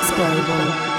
with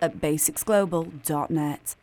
at basicsglobal.net.